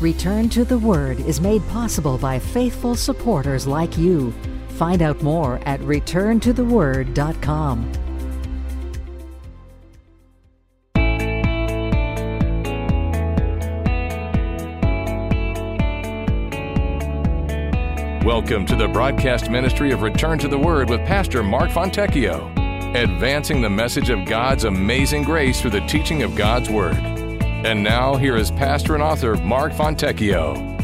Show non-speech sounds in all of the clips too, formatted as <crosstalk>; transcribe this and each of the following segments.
Return to the Word is made possible by faithful supporters like you. Find out more at returntotheword.com. Welcome to the broadcast ministry of Return to the Word with Pastor Mark Fontecchio, advancing the message of God's amazing grace through the teaching of God's Word. And now, here is pastor and author Mark Fontecchio.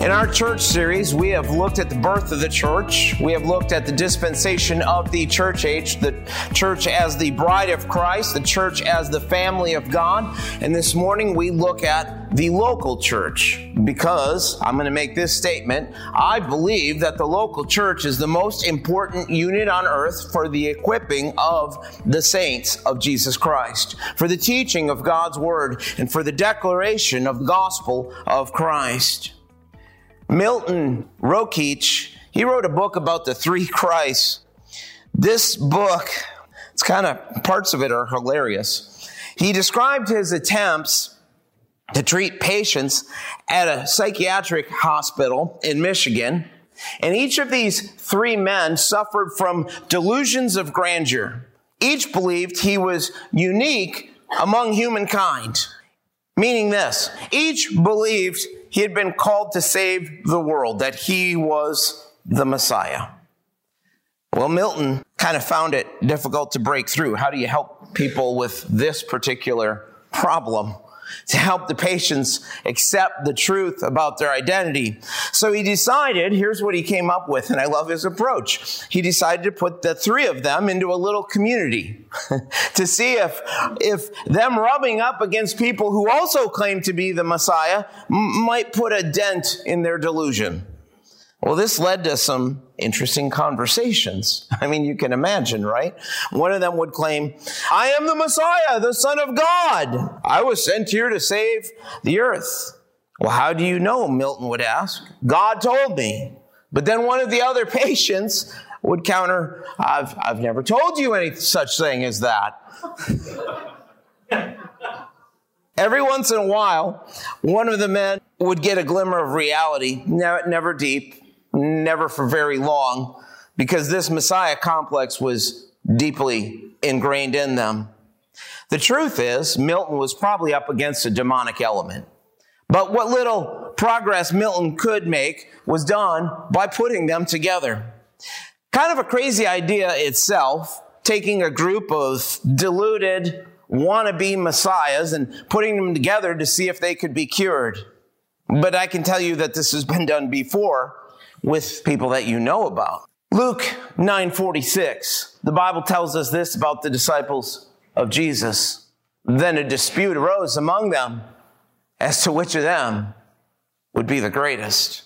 In our church series, we have looked at the birth of the church. We have looked at the dispensation of the church age, the church as the bride of Christ, the church as the family of God. And this morning we look at the local church because I'm going to make this statement. I believe that the local church is the most important unit on earth for the equipping of the saints of Jesus Christ, for the teaching of God's word, and for the declaration of the gospel of Christ. Milton Rokeach, he wrote a book about the three Christs. This book, it's kind of, parts of it are hilarious. He described his attempts to treat patients at a psychiatric hospital in Michigan. And each of these three men suffered from delusions of grandeur. Each believed he was unique among humankind. Meaning this, each believed he had been called to save the world, that he was the Messiah. Well, Milton kind of found it difficult to break through. How do you help people with this particular problem? To help the patients accept the truth about their identity. So he decided, here's what he came up with, and I love his approach. He decided to put the three of them into a little community <laughs> to see if, if them rubbing up against people who also claim to be the Messiah m- might put a dent in their delusion. Well, this led to some interesting conversations. <laughs> I mean, you can imagine, right? One of them would claim, I am the Messiah, the Son of God. I was sent here to save the earth. Well, how do you know? Milton would ask. God told me. But then one of the other <laughs> patients would counter, I've, I've never told you any such thing as that. <laughs> Every once in a while, one of the men would get a glimmer of reality, never, never deep, never for very long, because this Messiah complex was deeply ingrained in them. The truth is, Milton was probably up against a demonic element. But what little progress Milton could make was done by putting them together. Kind of a crazy idea itself, taking a group of deluded wannabe messiahs and putting them together to see if they could be cured. But I can tell you that this has been done before with people that you know about. Luke 9:46. The Bible tells us this about the disciples of Jesus. Then a dispute arose among them as to which of them would be the greatest.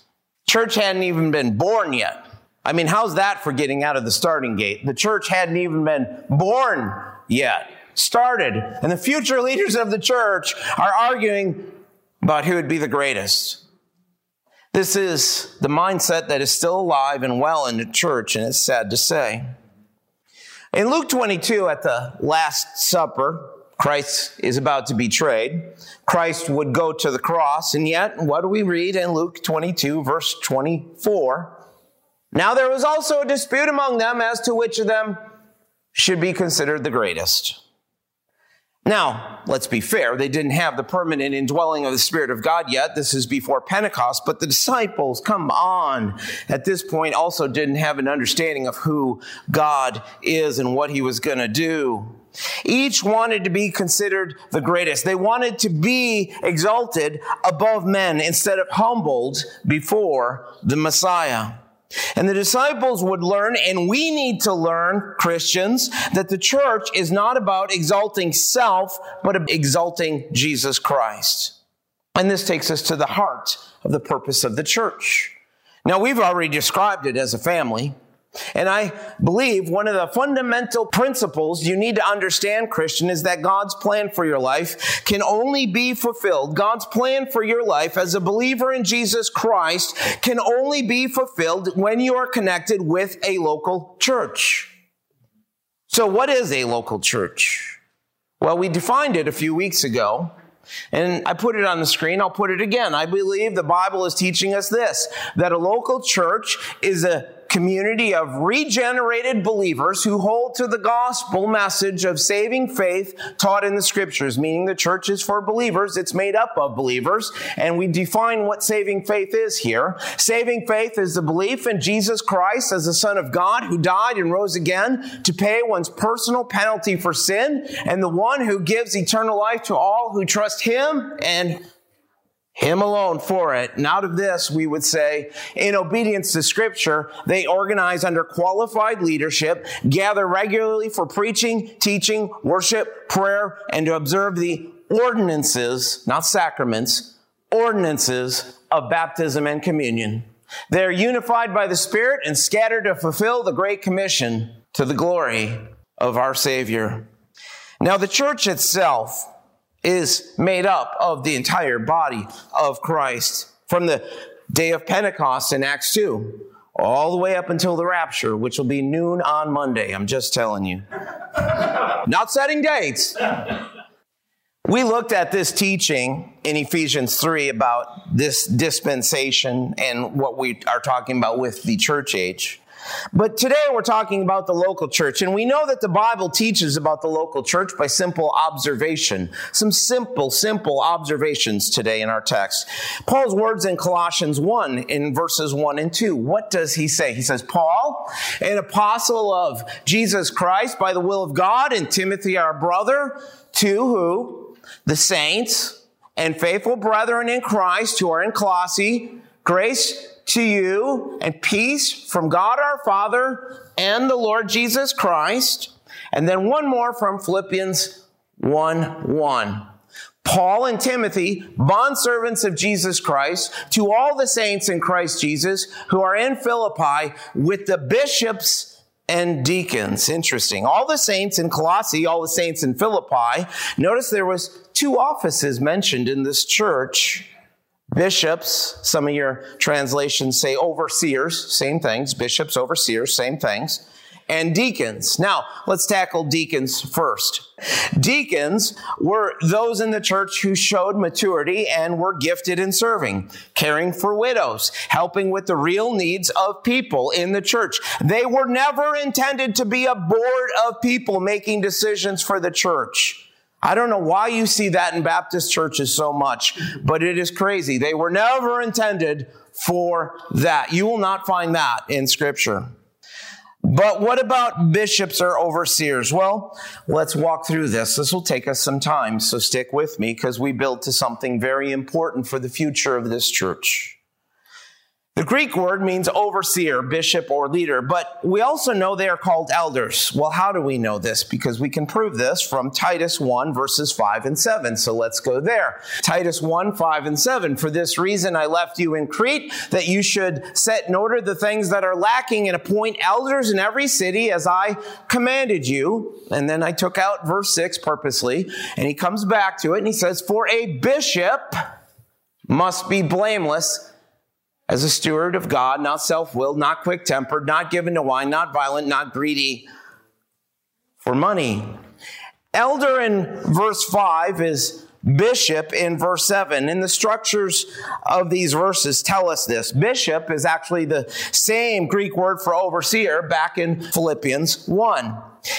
Church hadn't even been born yet. I mean, how's that for getting out of the starting gate? The church hadn't even been born yet. Started. And the future leaders of the church are arguing about who would be the greatest. This is the mindset that is still alive and well in the church, and it's sad to say. In Luke 22, at the Last Supper, Christ is about to be betrayed. Christ would go to the cross, and yet, what do we read in Luke 22, verse 24? Now there was also a dispute among them as to which of them should be considered the greatest. Now, let's be fair, they didn't have the permanent indwelling of the Spirit of God yet. This is before Pentecost, but the disciples, come on, at this point also didn't have an understanding of who God is and what he was going to do. Each wanted to be considered the greatest. They wanted to be exalted above men instead of humbled before the Messiah. And the disciples would learn, and we need to learn, Christians, that the church is not about exalting self, but exalting Jesus Christ. And this takes us to the heart of the purpose of the church. Now, we've already described it as a family. And I believe one of the fundamental principles you need to understand, Christian, is that God's plan for your life can only be fulfilled. God's plan for your life as a believer in Jesus Christ can only be fulfilled when you are connected with a local church. So what is a local church? Well, we defined it a few weeks ago. And I put it on the screen. I'll put it again. I believe the Bible is teaching us this, that a local church is a community of regenerated believers who hold to the gospel message of saving faith taught in the scriptures, meaning the church is for believers. It's made up of believers. And we define what saving faith is here. Saving faith is the belief in Jesus Christ as the Son of God who died and rose again to pay one's personal penalty for sin and the one who gives eternal life to all who trust him and him alone for it. And out of this, we would say, in obedience to scripture, they organize under qualified leadership, gather regularly for preaching, teaching, worship, prayer, and to observe the ordinances, not sacraments, ordinances of baptism and communion. They're unified by the Spirit and scattered to fulfill the Great Commission to the glory of our Savior. Now, the church itself, is made up of the entire body of Christ from the day of Pentecost in Acts 2 all the way up until the rapture, which will be noon on Monday. I'm just telling you. <laughs> Not setting dates. We looked at this teaching in Ephesians 3 about this dispensation and what we are talking about with the church age. But today we're talking about the local church, and we know that the Bible teaches about the local church by simple observation. Some simple, simple observations today in our text. Paul's words in Colossians 1 in verses 1 and 2. What does he say? He says, Paul, an apostle of Jesus Christ by the will of God, and Timothy, our brother, to who? The saints and faithful brethren in Christ who are in Colossae, grace to you and peace from God our Father and the Lord Jesus Christ. And then one more from Philippians 1 1. Paul and Timothy, bondservants of Jesus Christ, to all the saints in Christ Jesus who are in Philippi with the bishops and deacons. Interesting. All the saints in Colossae, all the saints in Philippi. Notice there was two offices mentioned in this church Bishops, some of your translations say overseers, same things. Bishops, overseers, same things. And deacons. Now, let's tackle deacons first. Deacons were those in the church who showed maturity and were gifted in serving, caring for widows, helping with the real needs of people in the church. They were never intended to be a board of people making decisions for the church. I don't know why you see that in Baptist churches so much, but it is crazy. They were never intended for that. You will not find that in scripture. But what about bishops or overseers? Well, let's walk through this. This will take us some time, so stick with me because we build to something very important for the future of this church. The Greek word means overseer, bishop, or leader, but we also know they are called elders. Well, how do we know this? Because we can prove this from Titus 1 verses 5 and 7. So let's go there. Titus 1, 5 and 7. For this reason I left you in Crete, that you should set in order the things that are lacking and appoint elders in every city as I commanded you. And then I took out verse 6 purposely, and he comes back to it and he says, For a bishop must be blameless as a steward of God, not self willed, not quick tempered, not given to wine, not violent, not greedy for money. Elder in verse 5 is bishop in verse 7. And the structures of these verses tell us this. Bishop is actually the same Greek word for overseer back in Philippians 1.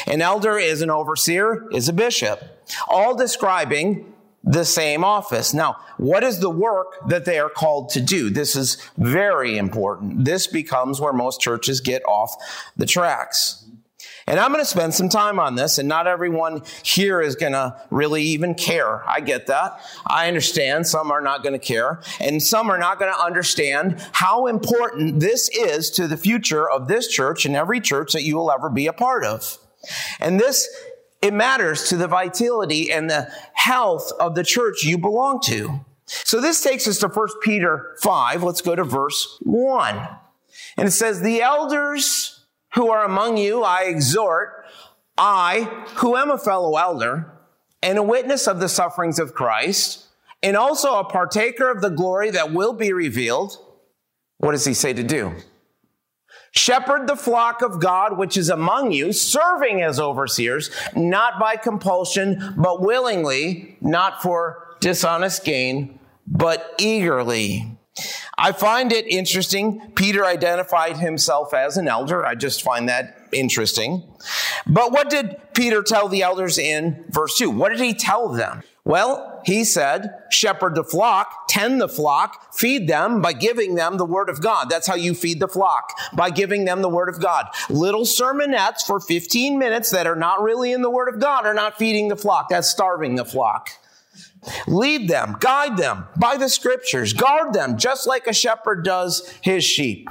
An elder is an overseer, is a bishop. All describing the same office. Now, what is the work that they are called to do? This is very important. This becomes where most churches get off the tracks. And I'm going to spend some time on this, and not everyone here is going to really even care. I get that. I understand some are not going to care, and some are not going to understand how important this is to the future of this church and every church that you will ever be a part of. And this it matters to the vitality and the health of the church you belong to. So this takes us to 1 Peter 5. Let's go to verse 1. And it says, The elders who are among you, I exhort, I, who am a fellow elder, and a witness of the sufferings of Christ, and also a partaker of the glory that will be revealed. What does he say to do? Shepherd the flock of God which is among you, serving as overseers, not by compulsion, but willingly, not for dishonest gain, but eagerly. I find it interesting. Peter identified himself as an elder. I just find that interesting. But what did Peter tell the elders in verse 2? What did he tell them? Well, he said, shepherd the flock, tend the flock, feed them by giving them the word of God. That's how you feed the flock, by giving them the word of God. Little sermonettes for 15 minutes that are not really in the word of God are not feeding the flock. That's starving the flock. Lead them, guide them by the scriptures, guard them just like a shepherd does his sheep.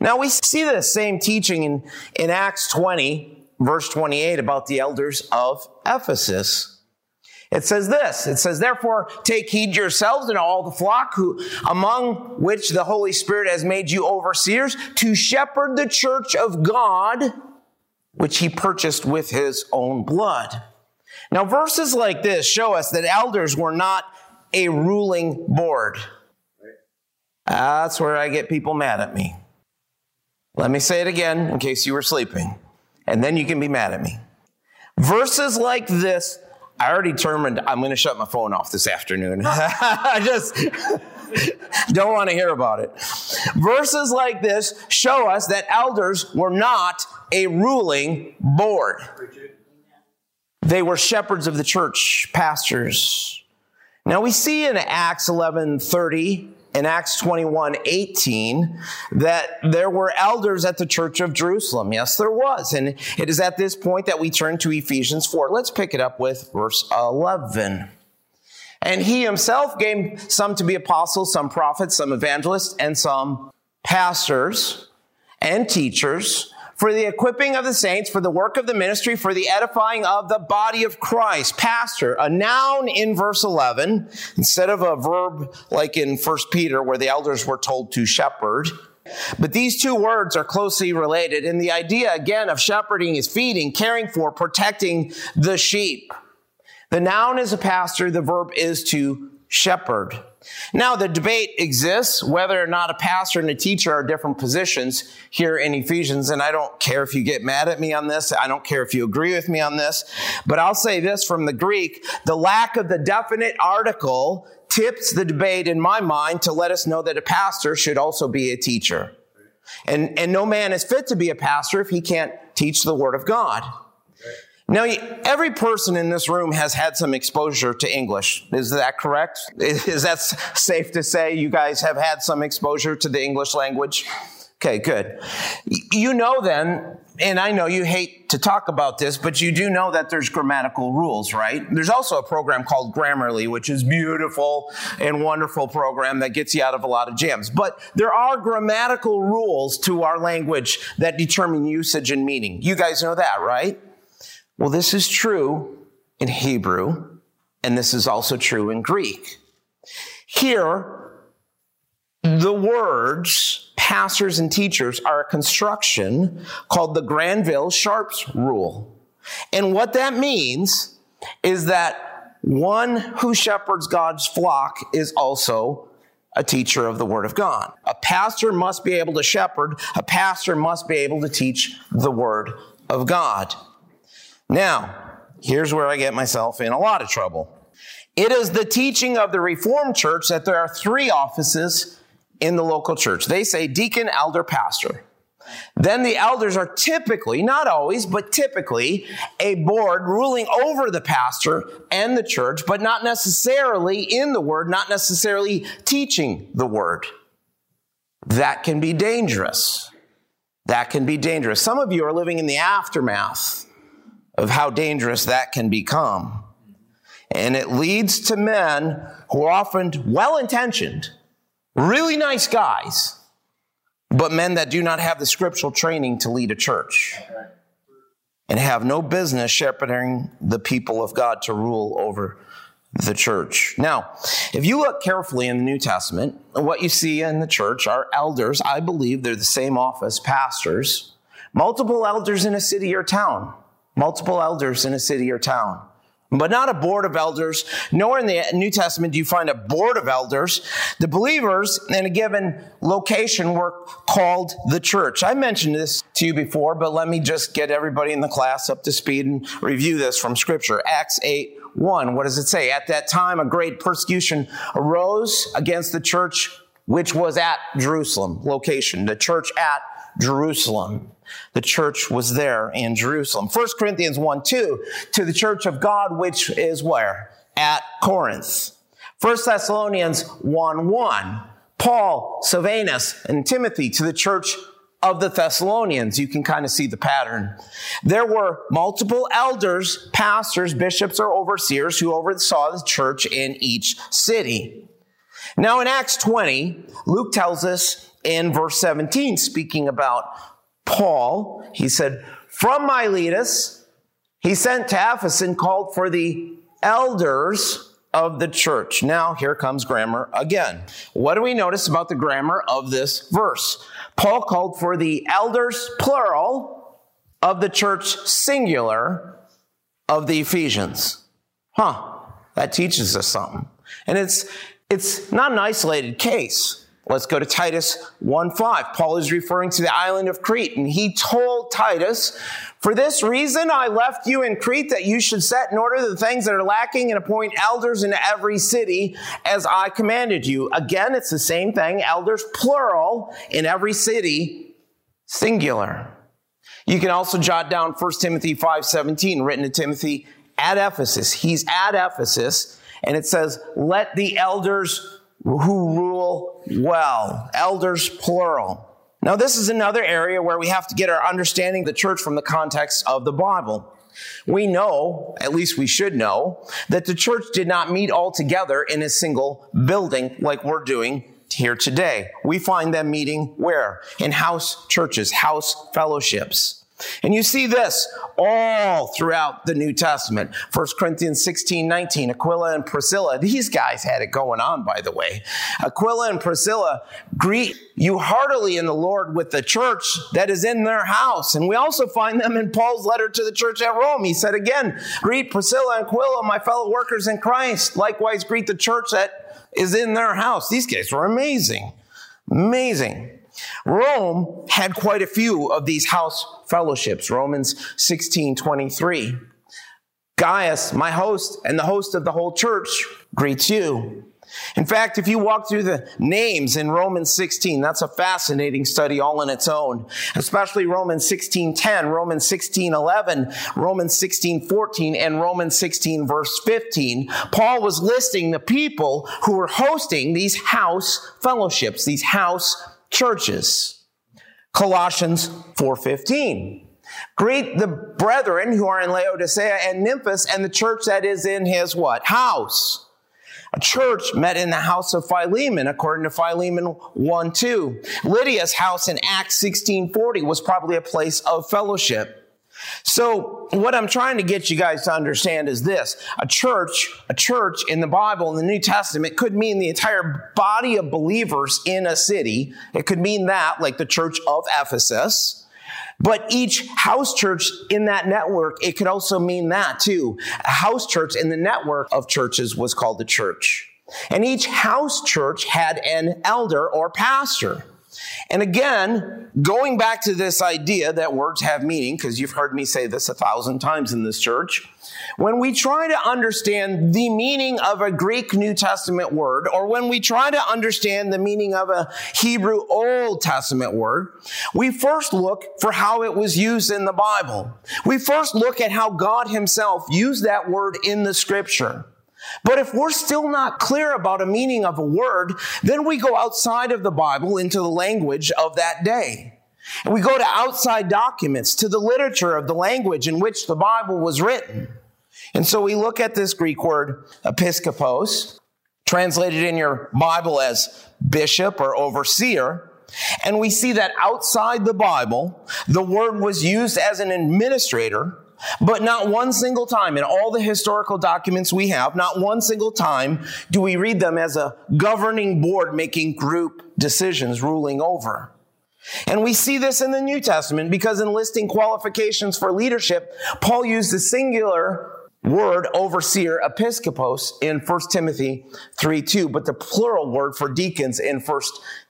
Now we see the same teaching in, in Acts 20, verse 28 about the elders of Ephesus. It says this, it says, therefore take heed yourselves and all the flock who, among which the Holy Spirit has made you overseers to shepherd the church of God, which he purchased with his own blood. Now verses like this show us that elders were not a ruling board. That's where I get people mad at me. Let me say it again in case you were sleeping, and then you can be mad at me. Verses like this I already determined I'm going to shut my phone off this afternoon. <laughs> I just <laughs> don't want to hear about it. Verses like this show us that elders were not a ruling board. They were shepherds of the church, pastors. Now we see in Acts 11:30 in Acts 21 18 that there were elders at the church of Jerusalem. Yes, there was. And it is at this point that we turn to Ephesians 4. Let's pick it up with verse 11. And he himself gave some to be apostles, some prophets, some evangelists, and some pastors and teachers for the equipping of the saints, for the work of the ministry, for the edifying of the body of Christ. Pastor, a noun in verse 11, instead of a verb like in 1 Peter where the elders were told to shepherd. But these two words are closely related. And the idea again of shepherding is feeding, caring for, protecting the sheep. The noun is a pastor. The verb is to shepherd. Now, the debate exists whether or not a pastor and a teacher are different positions here in Ephesians, and I don't care if you get mad at me on this. I don't care if you agree with me on this, but I'll say this from the Greek the lack of the definite article tips the debate in my mind to let us know that a pastor should also be a teacher. And, and no man is fit to be a pastor if he can't teach the Word of God. Now, every person in this room has had some exposure to English. Is that correct? <laughs> Is that safe to say you guys have had some exposure to the English language? Okay, good. You know then, and I know you hate to talk about this, but you do know that there's grammatical rules, right? There's also a program called Grammarly, which is beautiful and wonderful program that gets you out of a lot of jams. But there are grammatical rules to our language that determine usage and meaning. You guys know that, right? Well, this is true in Hebrew, and this is also true in Greek. Here, the words pastors and teachers are a construction called the Granville Sharps rule. And what that means is that one who shepherds God's flock is also a teacher of the Word of God. A pastor must be able to shepherd, a pastor must be able to teach the Word of God. Now, here's where I get myself in a lot of trouble. It is the teaching of the Reformed Church that there are three offices in the local church. They say deacon, elder, pastor. Then the elders are typically, not always, but typically a board ruling over the pastor and the church, but not necessarily in the word, not necessarily teaching the word. That can be dangerous. That can be dangerous. Some of you are living in the aftermath of how dangerous that can become. And it leads to men who are often well intentioned, really nice guys, but men that do not have the scriptural training to lead a church and have no business shepherding the people of God to rule over the church. Now, if you look carefully in the New Testament, what you see in the church are elders. I believe they're the same office, pastors, multiple elders in a city or town multiple elders in a city or town, but not a board of elders. Nor in the New Testament do you find a board of elders. The believers in a given location were called the church. I mentioned this to you before, but let me just get everybody in the class up to speed and review this from Scripture. Acts 8 1. What does it say? At that time, a great persecution arose against the church which was at Jerusalem, location, the church at Jerusalem. The church was there in Jerusalem. 1 Corinthians 1 2, to the church of God, which is where? At Corinth. 1 Thessalonians 1 1, Paul, Silvanus, and Timothy to the church of the Thessalonians. You can kind of see the pattern. There were multiple elders, pastors, bishops, or overseers who oversaw the church in each city. Now in Acts 20, Luke tells us in verse 17, speaking about Paul, he said, From Miletus, he sent to Ephesus and called for the elders of the church. Now, here comes grammar again. What do we notice about the grammar of this verse? Paul called for the elders, plural, of the church, singular, of the Ephesians. Huh, that teaches us something. And it's, it's not an isolated case. Let's go to Titus 1:5. Paul is referring to the island of Crete, and he told Titus, For this reason I left you in Crete, that you should set in order the things that are lacking and appoint elders in every city as I commanded you. Again, it's the same thing, elders plural in every city, singular. You can also jot down 1 Timothy 5:17, written to Timothy at Ephesus. He's at Ephesus, and it says, Let the elders who rule well. Elders, plural. Now, this is another area where we have to get our understanding of the church from the context of the Bible. We know, at least we should know, that the church did not meet all together in a single building like we're doing here today. We find them meeting where? In house churches, house fellowships. And you see this all throughout the New Testament. 1 Corinthians 16, 19, Aquila and Priscilla. These guys had it going on, by the way. Aquila and Priscilla greet you heartily in the Lord with the church that is in their house. And we also find them in Paul's letter to the church at Rome. He said again, greet Priscilla and Aquila, my fellow workers in Christ. Likewise, greet the church that is in their house. These guys were amazing. Amazing. Rome had quite a few of these house fellowships. Romans 16 23. Gaius, my host and the host of the whole church, greets you. In fact, if you walk through the names in Romans 16, that's a fascinating study all in its own, especially Romans 16:10, Romans 16:11, Romans 16:14 and Romans 16 verse 15. Paul was listing the people who were hosting these house fellowships, these house churches. Colossians 4:15. Greet the brethren who are in Laodicea and Nymphas and the church that is in his what? House. A church met in the house of Philemon, according to Philemon 1 2. Lydia's house in Acts 1640 was probably a place of fellowship. So what I'm trying to get you guys to understand is this. A church, a church in the Bible, in the New Testament, could mean the entire body of believers in a city. It could mean that, like the church of Ephesus. But each house church in that network, it could also mean that too. A house church in the network of churches was called the church. And each house church had an elder or pastor. And again, going back to this idea that words have meaning, because you've heard me say this a thousand times in this church, when we try to understand the meaning of a Greek New Testament word, or when we try to understand the meaning of a Hebrew Old Testament word, we first look for how it was used in the Bible. We first look at how God himself used that word in the scripture. But if we're still not clear about a meaning of a word, then we go outside of the Bible into the language of that day. And we go to outside documents, to the literature of the language in which the Bible was written. And so we look at this Greek word, episkopos, translated in your Bible as bishop or overseer. And we see that outside the Bible, the word was used as an administrator but not one single time in all the historical documents we have, not one single time do we read them as a governing board making group decisions ruling over. And we see this in the New Testament because in listing qualifications for leadership, Paul used the singular word overseer episkopos in 1 Timothy 3 2, but the plural word for deacons in 1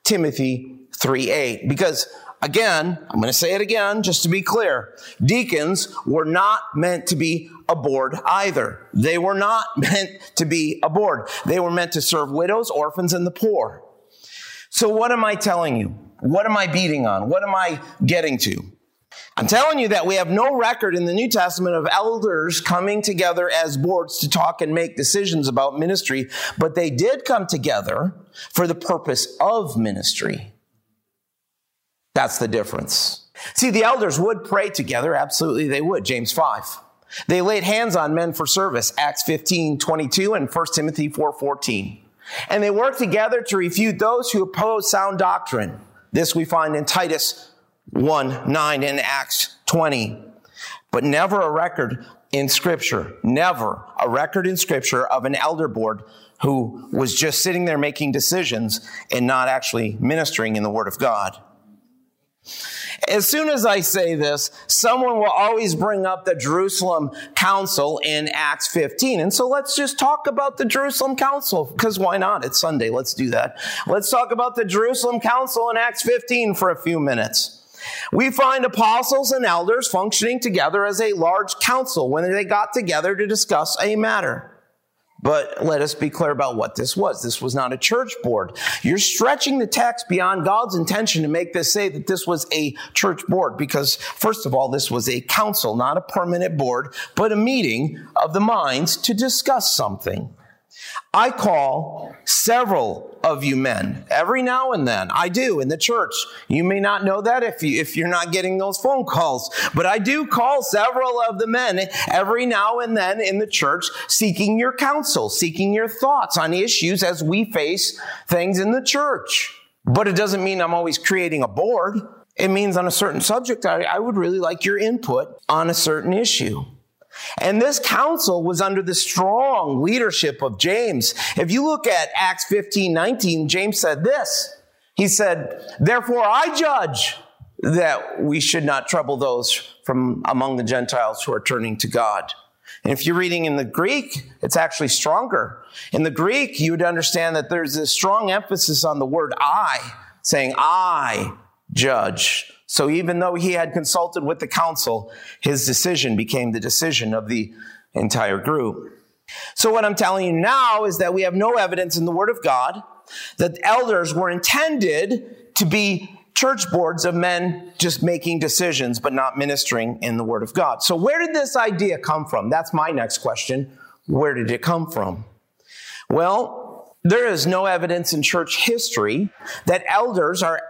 Timothy 3 8. Because again, I'm going to say it again just to be clear. Deacons were not meant to be a board either. They were not <laughs> meant to be a board. They were meant to serve widows, orphans, and the poor. So what am I telling you? What am I beating on? What am I getting to? I'm telling you that we have no record in the New Testament of elders coming together as boards to talk and make decisions about ministry, but they did come together for the purpose of ministry. That's the difference. See, the elders would pray together. Absolutely, they would. James 5. They laid hands on men for service. Acts 15, 22 and 1 Timothy 4, 14. And they worked together to refute those who oppose sound doctrine. This we find in Titus 1 9 in Acts 20. But never a record in Scripture, never a record in Scripture of an elder board who was just sitting there making decisions and not actually ministering in the Word of God. As soon as I say this, someone will always bring up the Jerusalem Council in Acts 15. And so let's just talk about the Jerusalem Council, because why not? It's Sunday. Let's do that. Let's talk about the Jerusalem Council in Acts 15 for a few minutes. We find apostles and elders functioning together as a large council when they got together to discuss a matter. But let us be clear about what this was. This was not a church board. You're stretching the text beyond God's intention to make this say that this was a church board because, first of all, this was a council, not a permanent board, but a meeting of the minds to discuss something. I call several of you men every now and then. I do in the church. You may not know that if you, if you're not getting those phone calls, but I do call several of the men every now and then in the church seeking your counsel, seeking your thoughts on issues as we face things in the church. But it doesn't mean I'm always creating a board. It means on a certain subject, I, I would really like your input on a certain issue. And this council was under the strong leadership of James. If you look at Acts 15, 19, James said this. He said, therefore I judge that we should not trouble those from among the Gentiles who are turning to God. And if you're reading in the Greek, it's actually stronger. In the Greek, you would understand that there's a strong emphasis on the word I, saying, I judge. So even though he had consulted with the council, his decision became the decision of the entire group. So what I'm telling you now is that we have no evidence in the Word of God that elders were intended to be church boards of men just making decisions but not ministering in the Word of God. So where did this idea come from? That's my next question. Where did it come from? Well, there is no evidence in church history that elders are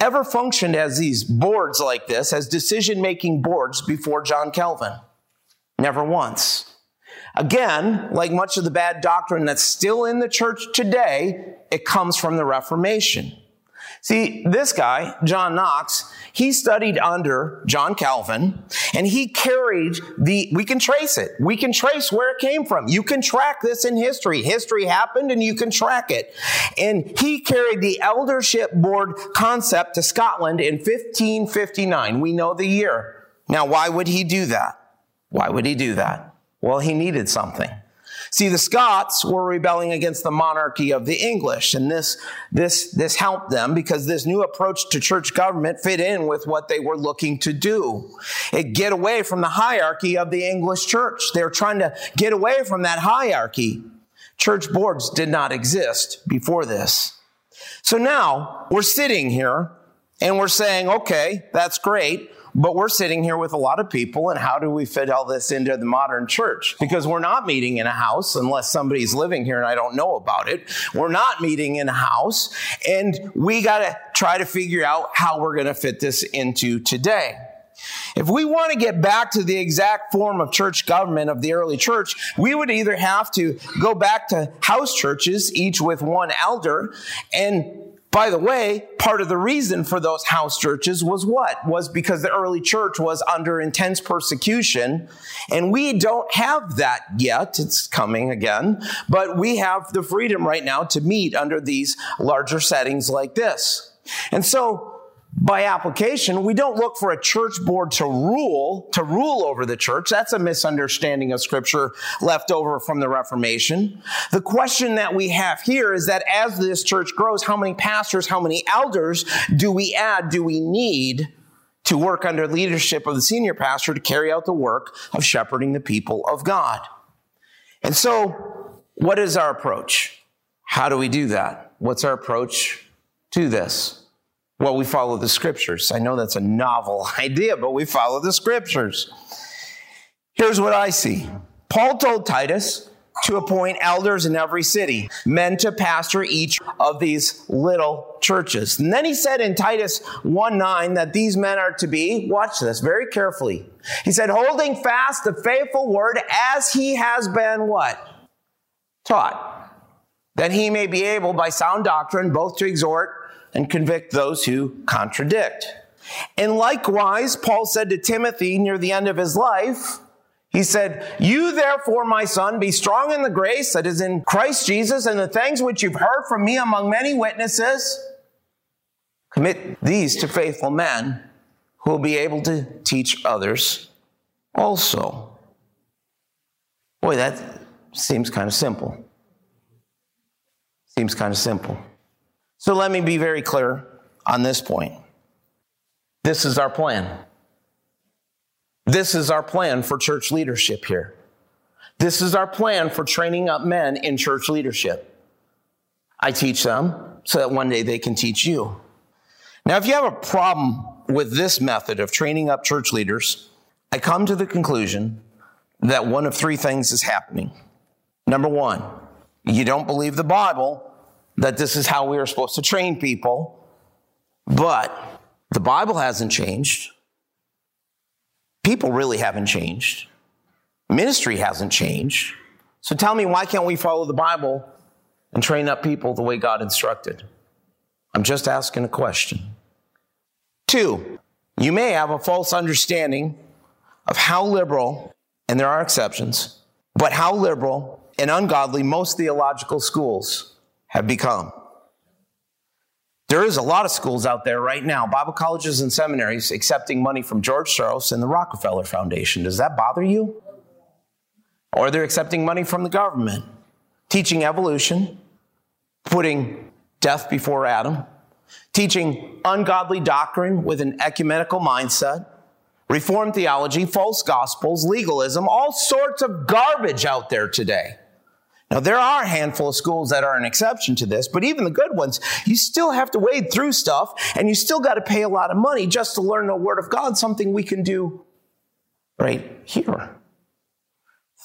ever functioned as these boards like this, as decision making boards before John Calvin. Never once. Again, like much of the bad doctrine that's still in the church today, it comes from the Reformation. See, this guy, John Knox, he studied under John Calvin and he carried the, we can trace it. We can trace where it came from. You can track this in history. History happened and you can track it. And he carried the eldership board concept to Scotland in 1559. We know the year. Now, why would he do that? Why would he do that? Well, he needed something. See, the Scots were rebelling against the monarchy of the English, and this, this, this helped them because this new approach to church government fit in with what they were looking to do. It get away from the hierarchy of the English church. They were trying to get away from that hierarchy. Church boards did not exist before this. So now we're sitting here and we're saying, okay, that's great. But we're sitting here with a lot of people, and how do we fit all this into the modern church? Because we're not meeting in a house unless somebody's living here and I don't know about it. We're not meeting in a house, and we got to try to figure out how we're going to fit this into today. If we want to get back to the exact form of church government of the early church, we would either have to go back to house churches, each with one elder, and by the way, part of the reason for those house churches was what? Was because the early church was under intense persecution. And we don't have that yet. It's coming again. But we have the freedom right now to meet under these larger settings like this. And so by application, we don't look for a church board to rule, to rule over the church. That's a misunderstanding of scripture left over from the Reformation. The question that we have here is that as this church grows, how many pastors, how many elders do we add, do we need to work under leadership of the senior pastor to carry out the work of shepherding the people of God? And so, what is our approach? How do we do that? What's our approach to this? Well, we follow the scriptures. I know that's a novel <laughs> idea, but we follow the scriptures. Here's what I see Paul told Titus to appoint elders in every city, men to pastor each of these little churches. And then he said in Titus 1 9 that these men are to be, watch this very carefully. He said, holding fast the faithful word as he has been what? Taught. That he may be able by sound doctrine both to exhort and convict those who contradict. And likewise, Paul said to Timothy near the end of his life, he said, You therefore, my son, be strong in the grace that is in Christ Jesus and the things which you've heard from me among many witnesses. Commit these to faithful men who will be able to teach others also. Boy, that seems kind of simple. Seems kind of simple. So let me be very clear on this point. This is our plan. This is our plan for church leadership here. This is our plan for training up men in church leadership. I teach them so that one day they can teach you. Now, if you have a problem with this method of training up church leaders, I come to the conclusion that one of three things is happening. Number one, you don't believe the Bible that this is how we are supposed to train people. But the Bible hasn't changed. People really haven't changed. Ministry hasn't changed. So tell me, why can't we follow the Bible and train up people the way God instructed? I'm just asking a question. Two, you may have a false understanding of how liberal, and there are exceptions, but how liberal and ungodly most theological schools have become. There is a lot of schools out there right now, Bible colleges and seminaries, accepting money from George Soros and the Rockefeller Foundation. Does that bother you? Or they're accepting money from the government, teaching evolution, putting death before Adam, teaching ungodly doctrine with an ecumenical mindset, reformed theology, false gospels, legalism, all sorts of garbage out there today. Now, there are a handful of schools that are an exception to this, but even the good ones, you still have to wade through stuff and you still got to pay a lot of money just to learn the Word of God, something we can do right here.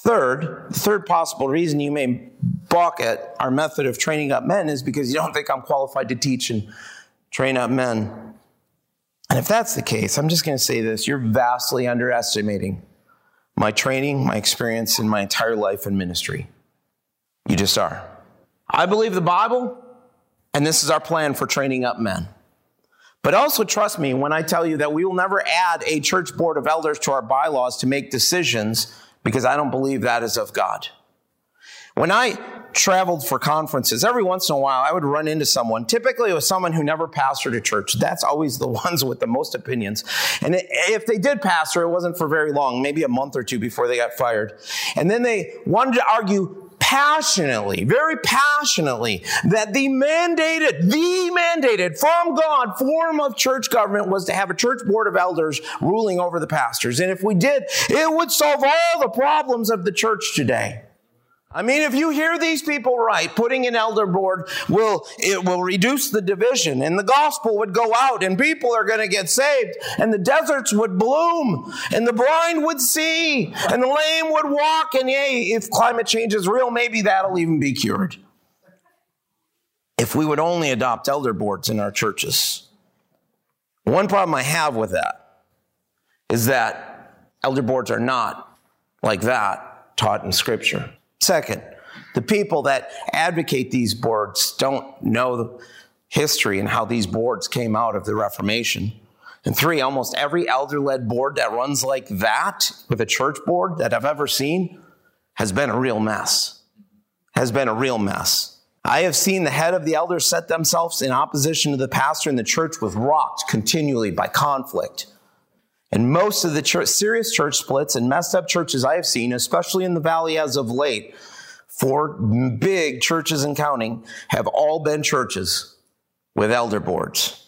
Third, the third possible reason you may balk at our method of training up men is because you don't think I'm qualified to teach and train up men. And if that's the case, I'm just going to say this you're vastly underestimating my training, my experience, and my entire life in ministry. You just are. I believe the Bible, and this is our plan for training up men. But also trust me when I tell you that we will never add a church board of elders to our bylaws to make decisions because I don't believe that is of God. When I traveled for conferences, every once in a while I would run into someone. Typically it was someone who never pastored a church. That's always the <laughs> ones with the most opinions. And if they did pastor, it wasn't for very long, maybe a month or two before they got fired. And then they wanted to argue passionately, very passionately, that the mandated, the mandated from God form of church government was to have a church board of elders ruling over the pastors. And if we did, it would solve all the problems of the church today. I mean, if you hear these people right, putting an elder board will, it will reduce the division and the gospel would go out and people are going to get saved and the deserts would bloom and the blind would see and the lame would walk. And yay, if climate change is real, maybe that'll even be cured. If we would only adopt elder boards in our churches. One problem I have with that is that elder boards are not like that taught in scripture. Second, the people that advocate these boards don't know the history and how these boards came out of the Reformation. And three, almost every elder led board that runs like that with a church board that I've ever seen has been a real mess. Has been a real mess. I have seen the head of the elders set themselves in opposition to the pastor in the church with rocked continually by conflict. And most of the church, serious church splits and messed up churches I have seen, especially in the valley as of late, four big churches and counting, have all been churches with elder boards.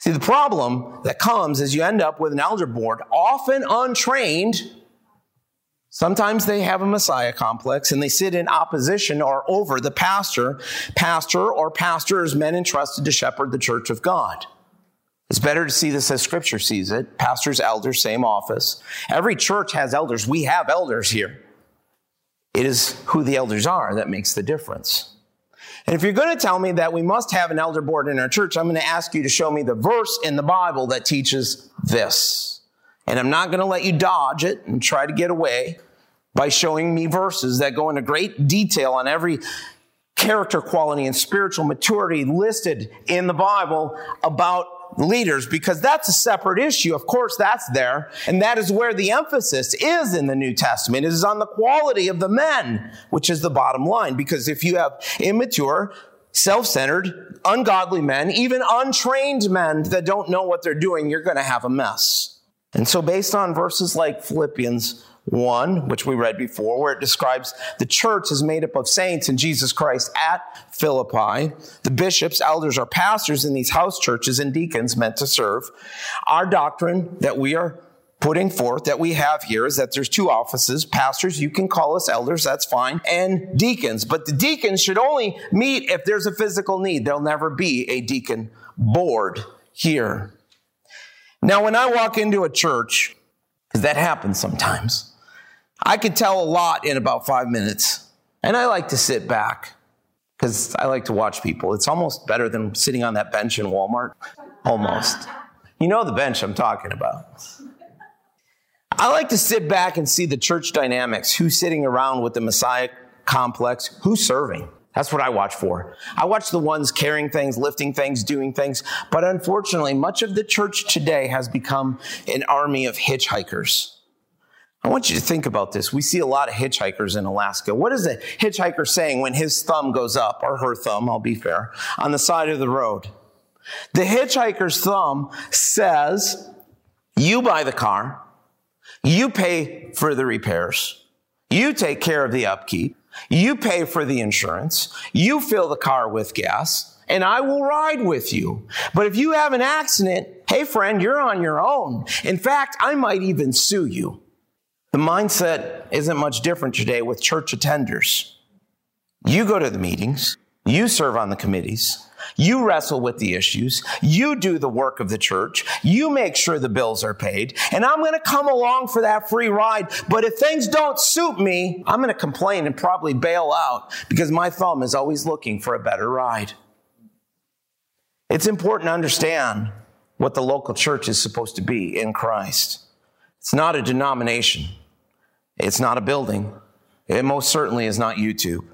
See, the problem that comes is you end up with an elder board, often untrained, Sometimes they have a Messiah complex and they sit in opposition or over the pastor, pastor or pastors, men entrusted to shepherd the church of God. It's better to see this as scripture sees it. Pastors, elders, same office. Every church has elders. We have elders here. It is who the elders are that makes the difference. And if you're going to tell me that we must have an elder board in our church, I'm going to ask you to show me the verse in the Bible that teaches this. And I'm not going to let you dodge it and try to get away by showing me verses that go into great detail on every character quality and spiritual maturity listed in the Bible about leaders because that's a separate issue. Of course, that's there. And that is where the emphasis is in the New Testament. It is on the quality of the men, which is the bottom line. Because if you have immature, self-centered, ungodly men, even untrained men that don't know what they're doing, you're going to have a mess. And so, based on verses like Philippians 1, which we read before, where it describes the church is made up of saints in Jesus Christ at Philippi, the bishops, elders, or pastors in these house churches and deacons meant to serve. Our doctrine that we are putting forth that we have here is that there's two offices pastors, you can call us elders, that's fine, and deacons. But the deacons should only meet if there's a physical need. There'll never be a deacon board here. Now, when I walk into a church, because that happens sometimes, I could tell a lot in about five minutes. And I like to sit back because I like to watch people. It's almost better than sitting on that bench in Walmart. Almost. You know the bench I'm talking about. I like to sit back and see the church dynamics who's sitting around with the Messiah complex, who's serving. That's what I watch for. I watch the ones carrying things, lifting things, doing things. But unfortunately, much of the church today has become an army of hitchhikers. I want you to think about this. We see a lot of hitchhikers in Alaska. What is a hitchhiker saying when his thumb goes up, or her thumb, I'll be fair, on the side of the road? The hitchhiker's thumb says, you buy the car, you pay for the repairs, you take care of the upkeep, you pay for the insurance. You fill the car with gas and I will ride with you. But if you have an accident, hey friend, you're on your own. In fact, I might even sue you. The mindset isn't much different today with church attenders. You go to the meetings, you serve on the committees, you wrestle with the issues. You do the work of the church. You make sure the bills are paid. And I'm going to come along for that free ride. But if things don't suit me, I'm going to complain and probably bail out because my thumb is always looking for a better ride. It's important to understand what the local church is supposed to be in Christ. It's not a denomination. It's not a building. It most certainly is not YouTube.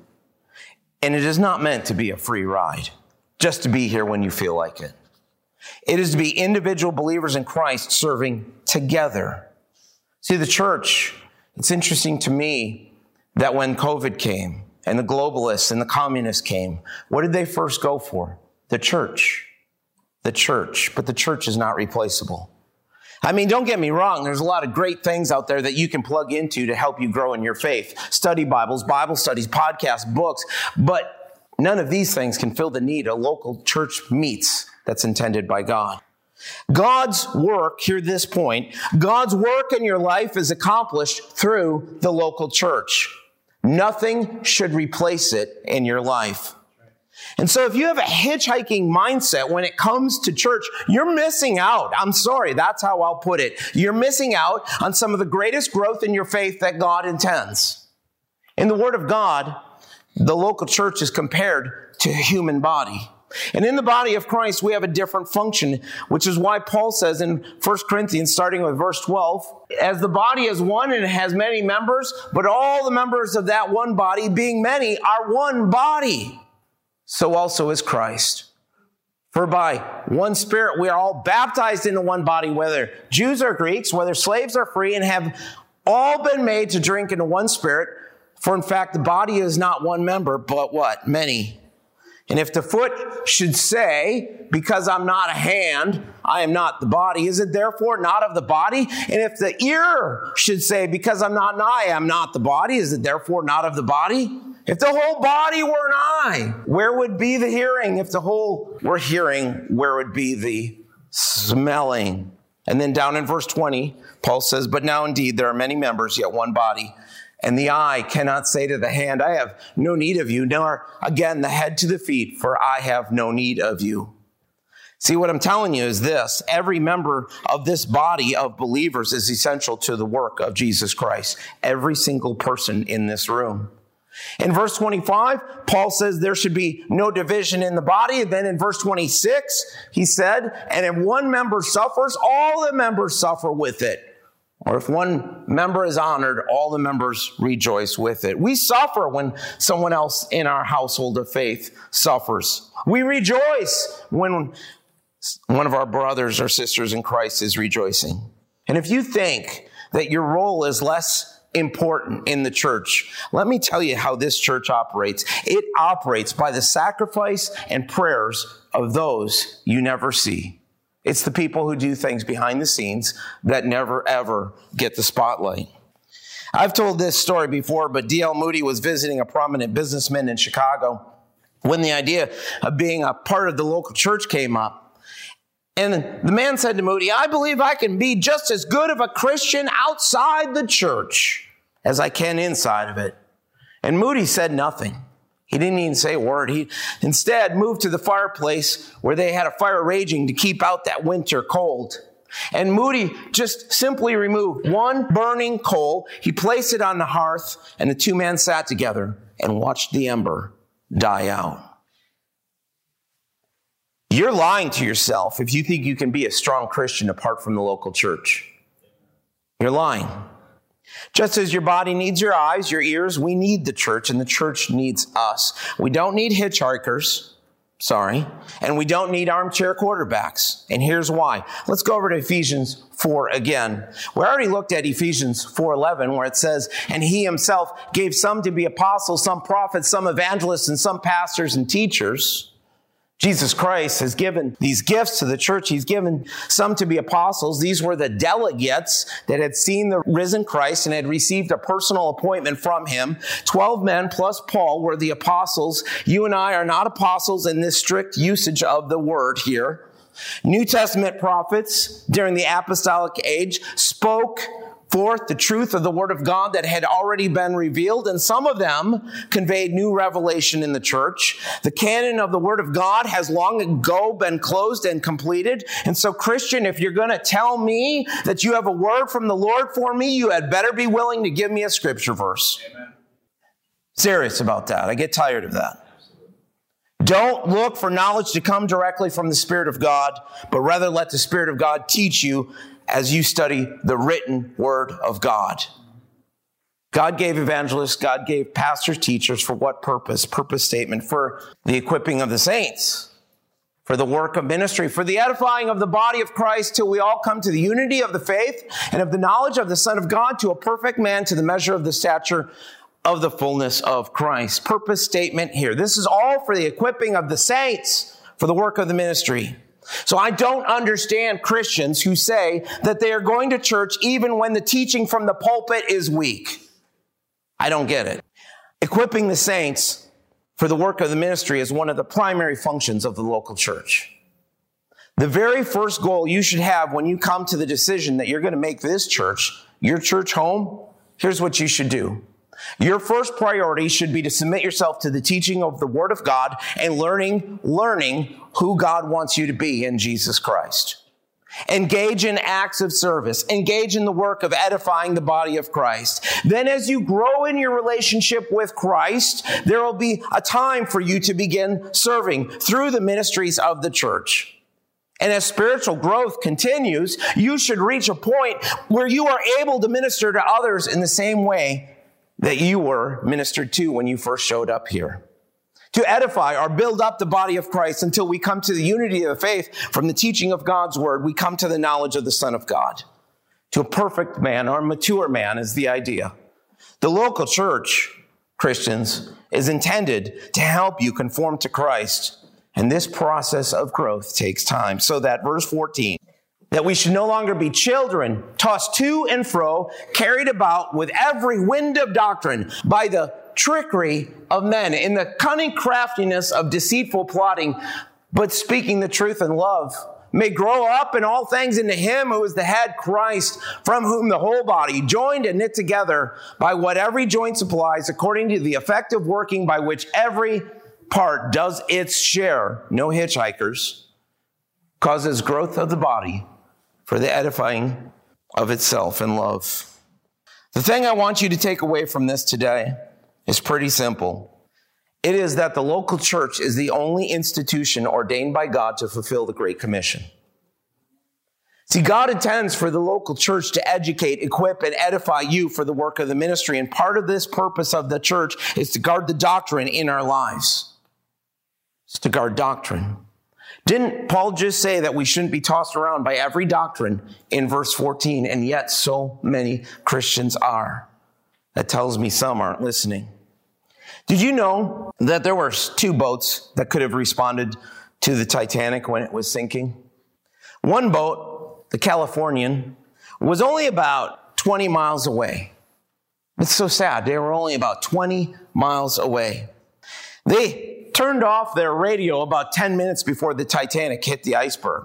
And it is not meant to be a free ride just to be here when you feel like it. It is to be individual believers in Christ serving together. See, the church, it's interesting to me that when COVID came and the globalists and the communists came, what did they first go for? The church. The church. But the church is not replaceable. I mean, don't get me wrong. There's a lot of great things out there that you can plug into to help you grow in your faith. Study Bibles, Bible studies, podcasts, books. But None of these things can fill the need a local church meets that's intended by God. God's work, hear this point, God's work in your life is accomplished through the local church. Nothing should replace it in your life. And so if you have a hitchhiking mindset when it comes to church, you're missing out. I'm sorry, that's how I'll put it. You're missing out on some of the greatest growth in your faith that God intends. In the Word of God, the local church is compared to a human body. And in the body of Christ, we have a different function, which is why Paul says in 1 Corinthians, starting with verse 12, as the body is one and it has many members, but all the members of that one body, being many, are one body. So also is Christ. For by one Spirit we are all baptized into one body, whether Jews or Greeks, whether slaves or free, and have all been made to drink into one Spirit. For in fact, the body is not one member, but what? Many. And if the foot should say, because I'm not a hand, I am not the body, is it therefore not of the body? And if the ear should say, because I'm not an eye, I'm not the body, is it therefore not of the body? If the whole body were an eye, where would be the hearing? If the whole were hearing, where would be the smelling? And then down in verse 20, Paul says, But now indeed there are many members, yet one body. And the eye cannot say to the hand, I have no need of you, nor again the head to the feet, for I have no need of you. See, what I'm telling you is this every member of this body of believers is essential to the work of Jesus Christ. Every single person in this room. In verse 25, Paul says there should be no division in the body. And then in verse 26, he said, and if one member suffers, all the members suffer with it. Or if one member is honored, all the members rejoice with it. We suffer when someone else in our household of faith suffers. We rejoice when one of our brothers or sisters in Christ is rejoicing. And if you think that your role is less important in the church, let me tell you how this church operates. It operates by the sacrifice and prayers of those you never see. It's the people who do things behind the scenes that never ever get the spotlight. I've told this story before, but D.L. Moody was visiting a prominent businessman in Chicago when the idea of being a part of the local church came up. And the man said to Moody, I believe I can be just as good of a Christian outside the church as I can inside of it. And Moody said nothing. He didn't even say a word. He instead moved to the fireplace where they had a fire raging to keep out that winter cold. And Moody just simply removed one burning coal. He placed it on the hearth and the two men sat together and watched the ember die out. You're lying to yourself if you think you can be a strong Christian apart from the local church. You're lying. Just as your body needs your eyes, your ears, we need the church and the church needs us. We don't need hitchhikers. Sorry. And we don't need armchair quarterbacks. And here's why. Let's go over to Ephesians 4 again. We already looked at Ephesians 4:11 where it says, "And he himself gave some to be apostles, some prophets, some evangelists, and some pastors and teachers." Jesus Christ has given these gifts to the church. He's given some to be apostles. These were the delegates that had seen the risen Christ and had received a personal appointment from him. Twelve men plus Paul were the apostles. You and I are not apostles in this strict usage of the word here. New Testament prophets during the apostolic age spoke forth the truth of the Word of God that had already been revealed, and some of them conveyed new revelation in the church. The canon of the Word of God has long ago been closed and completed. And so, Christian, if you're going to tell me that you have a word from the Lord for me, you had better be willing to give me a scripture verse. Amen. Serious about that. I get tired of that. Don't look for knowledge to come directly from the Spirit of God, but rather let the Spirit of God teach you as you study the written word of God. God gave evangelists, God gave pastors, teachers for what purpose? Purpose statement for the equipping of the saints, for the work of ministry, for the edifying of the body of Christ till we all come to the unity of the faith and of the knowledge of the Son of God to a perfect man to the measure of the stature of the fullness of Christ. Purpose statement here. This is all for the equipping of the saints for the work of the ministry. So I don't understand Christians who say that they are going to church even when the teaching from the pulpit is weak. I don't get it. Equipping the saints for the work of the ministry is one of the primary functions of the local church. The very first goal you should have when you come to the decision that you're going to make this church your church home, here's what you should do. Your first priority should be to submit yourself to the teaching of the Word of God and learning, learning who God wants you to be in Jesus Christ. Engage in acts of service. Engage in the work of edifying the body of Christ. Then as you grow in your relationship with Christ, there will be a time for you to begin serving through the ministries of the church. And as spiritual growth continues, you should reach a point where you are able to minister to others in the same way that you were ministered to when you first showed up here. To edify or build up the body of Christ until we come to the unity of the faith from the teaching of God's word, we come to the knowledge of the Son of God. To a perfect man or mature man is the idea. The local church Christians, is intended to help you conform to Christ. And this process of growth takes time. So that verse 14, that we should no longer be children, tossed to and fro, carried about with every wind of doctrine by the trickery of men, in the cunning craftiness of deceitful plotting, but speaking the truth in love may grow up in all things into him who is the head Christ, from whom the whole body, joined and knit together by what every joint supplies, according to the effective working by which every part does its share, no hitchhikers, causes growth of the body for the edifying of itself in love. The thing I want you to take away from this today is pretty simple. It is that the local church is the only institution ordained by God to fulfill the Great Commission. See, God intends for the local church to educate, equip, and edify you for the work of the ministry. And part of this purpose of the church is to guard the doctrine in our lives. It's to guard doctrine. Didn't Paul just say that we shouldn't be tossed around by every doctrine in verse 14? And yet so many Christians are. That tells me some aren't listening. Did you know that there were two boats that could have responded to the Titanic when it was sinking? One boat, the Californian, was only about 20 miles away. It's so sad. They were only about 20 miles away. They turned off their radio about 10 minutes before the Titanic hit the iceberg.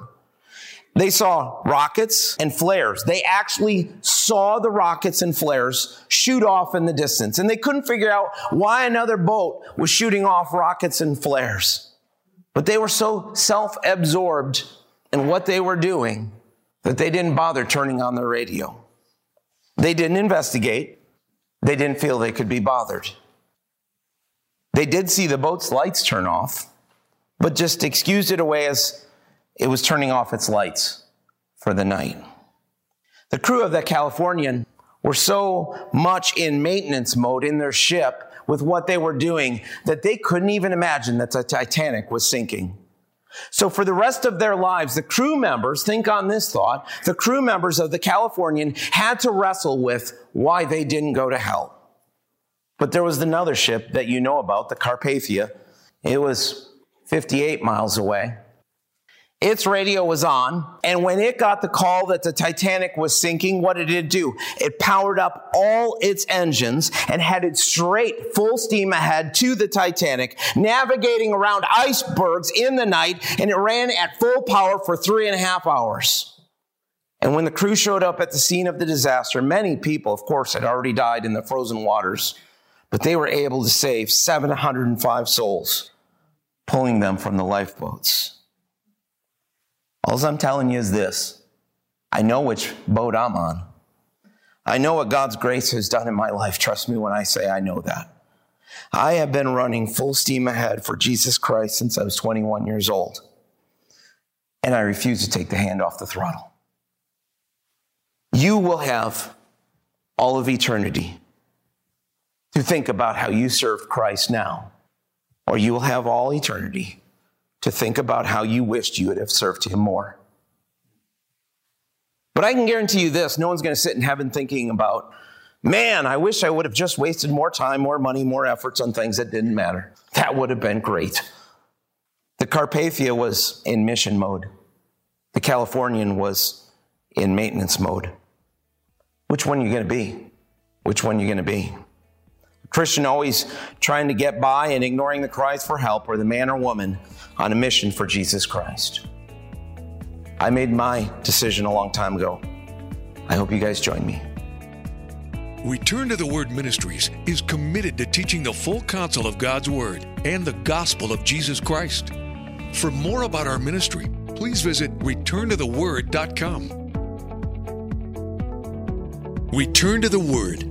They saw rockets and flares. They actually saw the rockets and flares shoot off in the distance. And they couldn't figure out why another boat was shooting off rockets and flares. But they were so self absorbed in what they were doing that they didn't bother turning on their radio. They didn't investigate. They didn't feel they could be bothered. They did see the boat's lights turn off, but just excused it away as it was turning off its lights for the night. The crew of the Californian were so much in maintenance mode in their ship with what they were doing that they couldn't even imagine that the Titanic was sinking. So for the rest of their lives, the crew members, think on this thought, the crew members of the Californian had to wrestle with why they didn't go to hell. But there was another ship that you know about, the Carpathia. It was 58 miles away. Its radio was on, and when it got the call that the Titanic was sinking, what did it do? It powered up all its engines and headed straight full steam ahead to the Titanic, navigating around icebergs in the night, and it ran at full power for three and a half hours. And when the crew showed up at the scene of the disaster, many people, of course, had already died in the frozen waters, but they were able to save 705 souls, pulling them from the lifeboats. All I'm telling you is this I know which boat I'm on. I know what God's grace has done in my life. Trust me when I say I know that. I have been running full steam ahead for Jesus Christ since I was 21 years old. And I refuse to take the hand off the throttle. You will have all of eternity to think about how you serve Christ now, or you will have all eternity to think about how you wished you would have served him more. But I can guarantee you this no one's going to sit in heaven thinking about, man, I wish I would have just wasted more time, more money, more efforts on things that didn't matter. That would have been great. The Carpathia was in mission mode, the Californian was in maintenance mode. Which one are you going to be? Which one are you going to be? Christian always trying to get by and ignoring the cries for help, or the man or woman on a mission for Jesus Christ. I made my decision a long time ago. I hope you guys join me. Return to the Word Ministries is committed to teaching the full counsel of God's Word and the gospel of Jesus Christ. For more about our ministry, please visit returntotheword.com. Return to the Word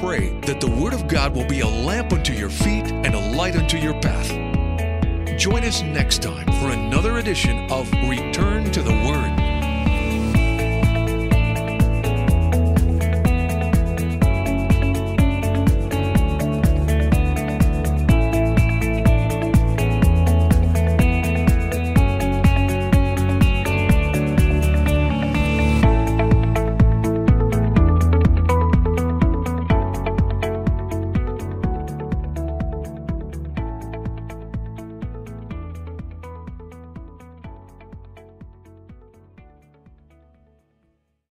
pray that the Word of God will be a lamp unto your feet and a light unto your path. Join us next time for another edition of Return to the Word.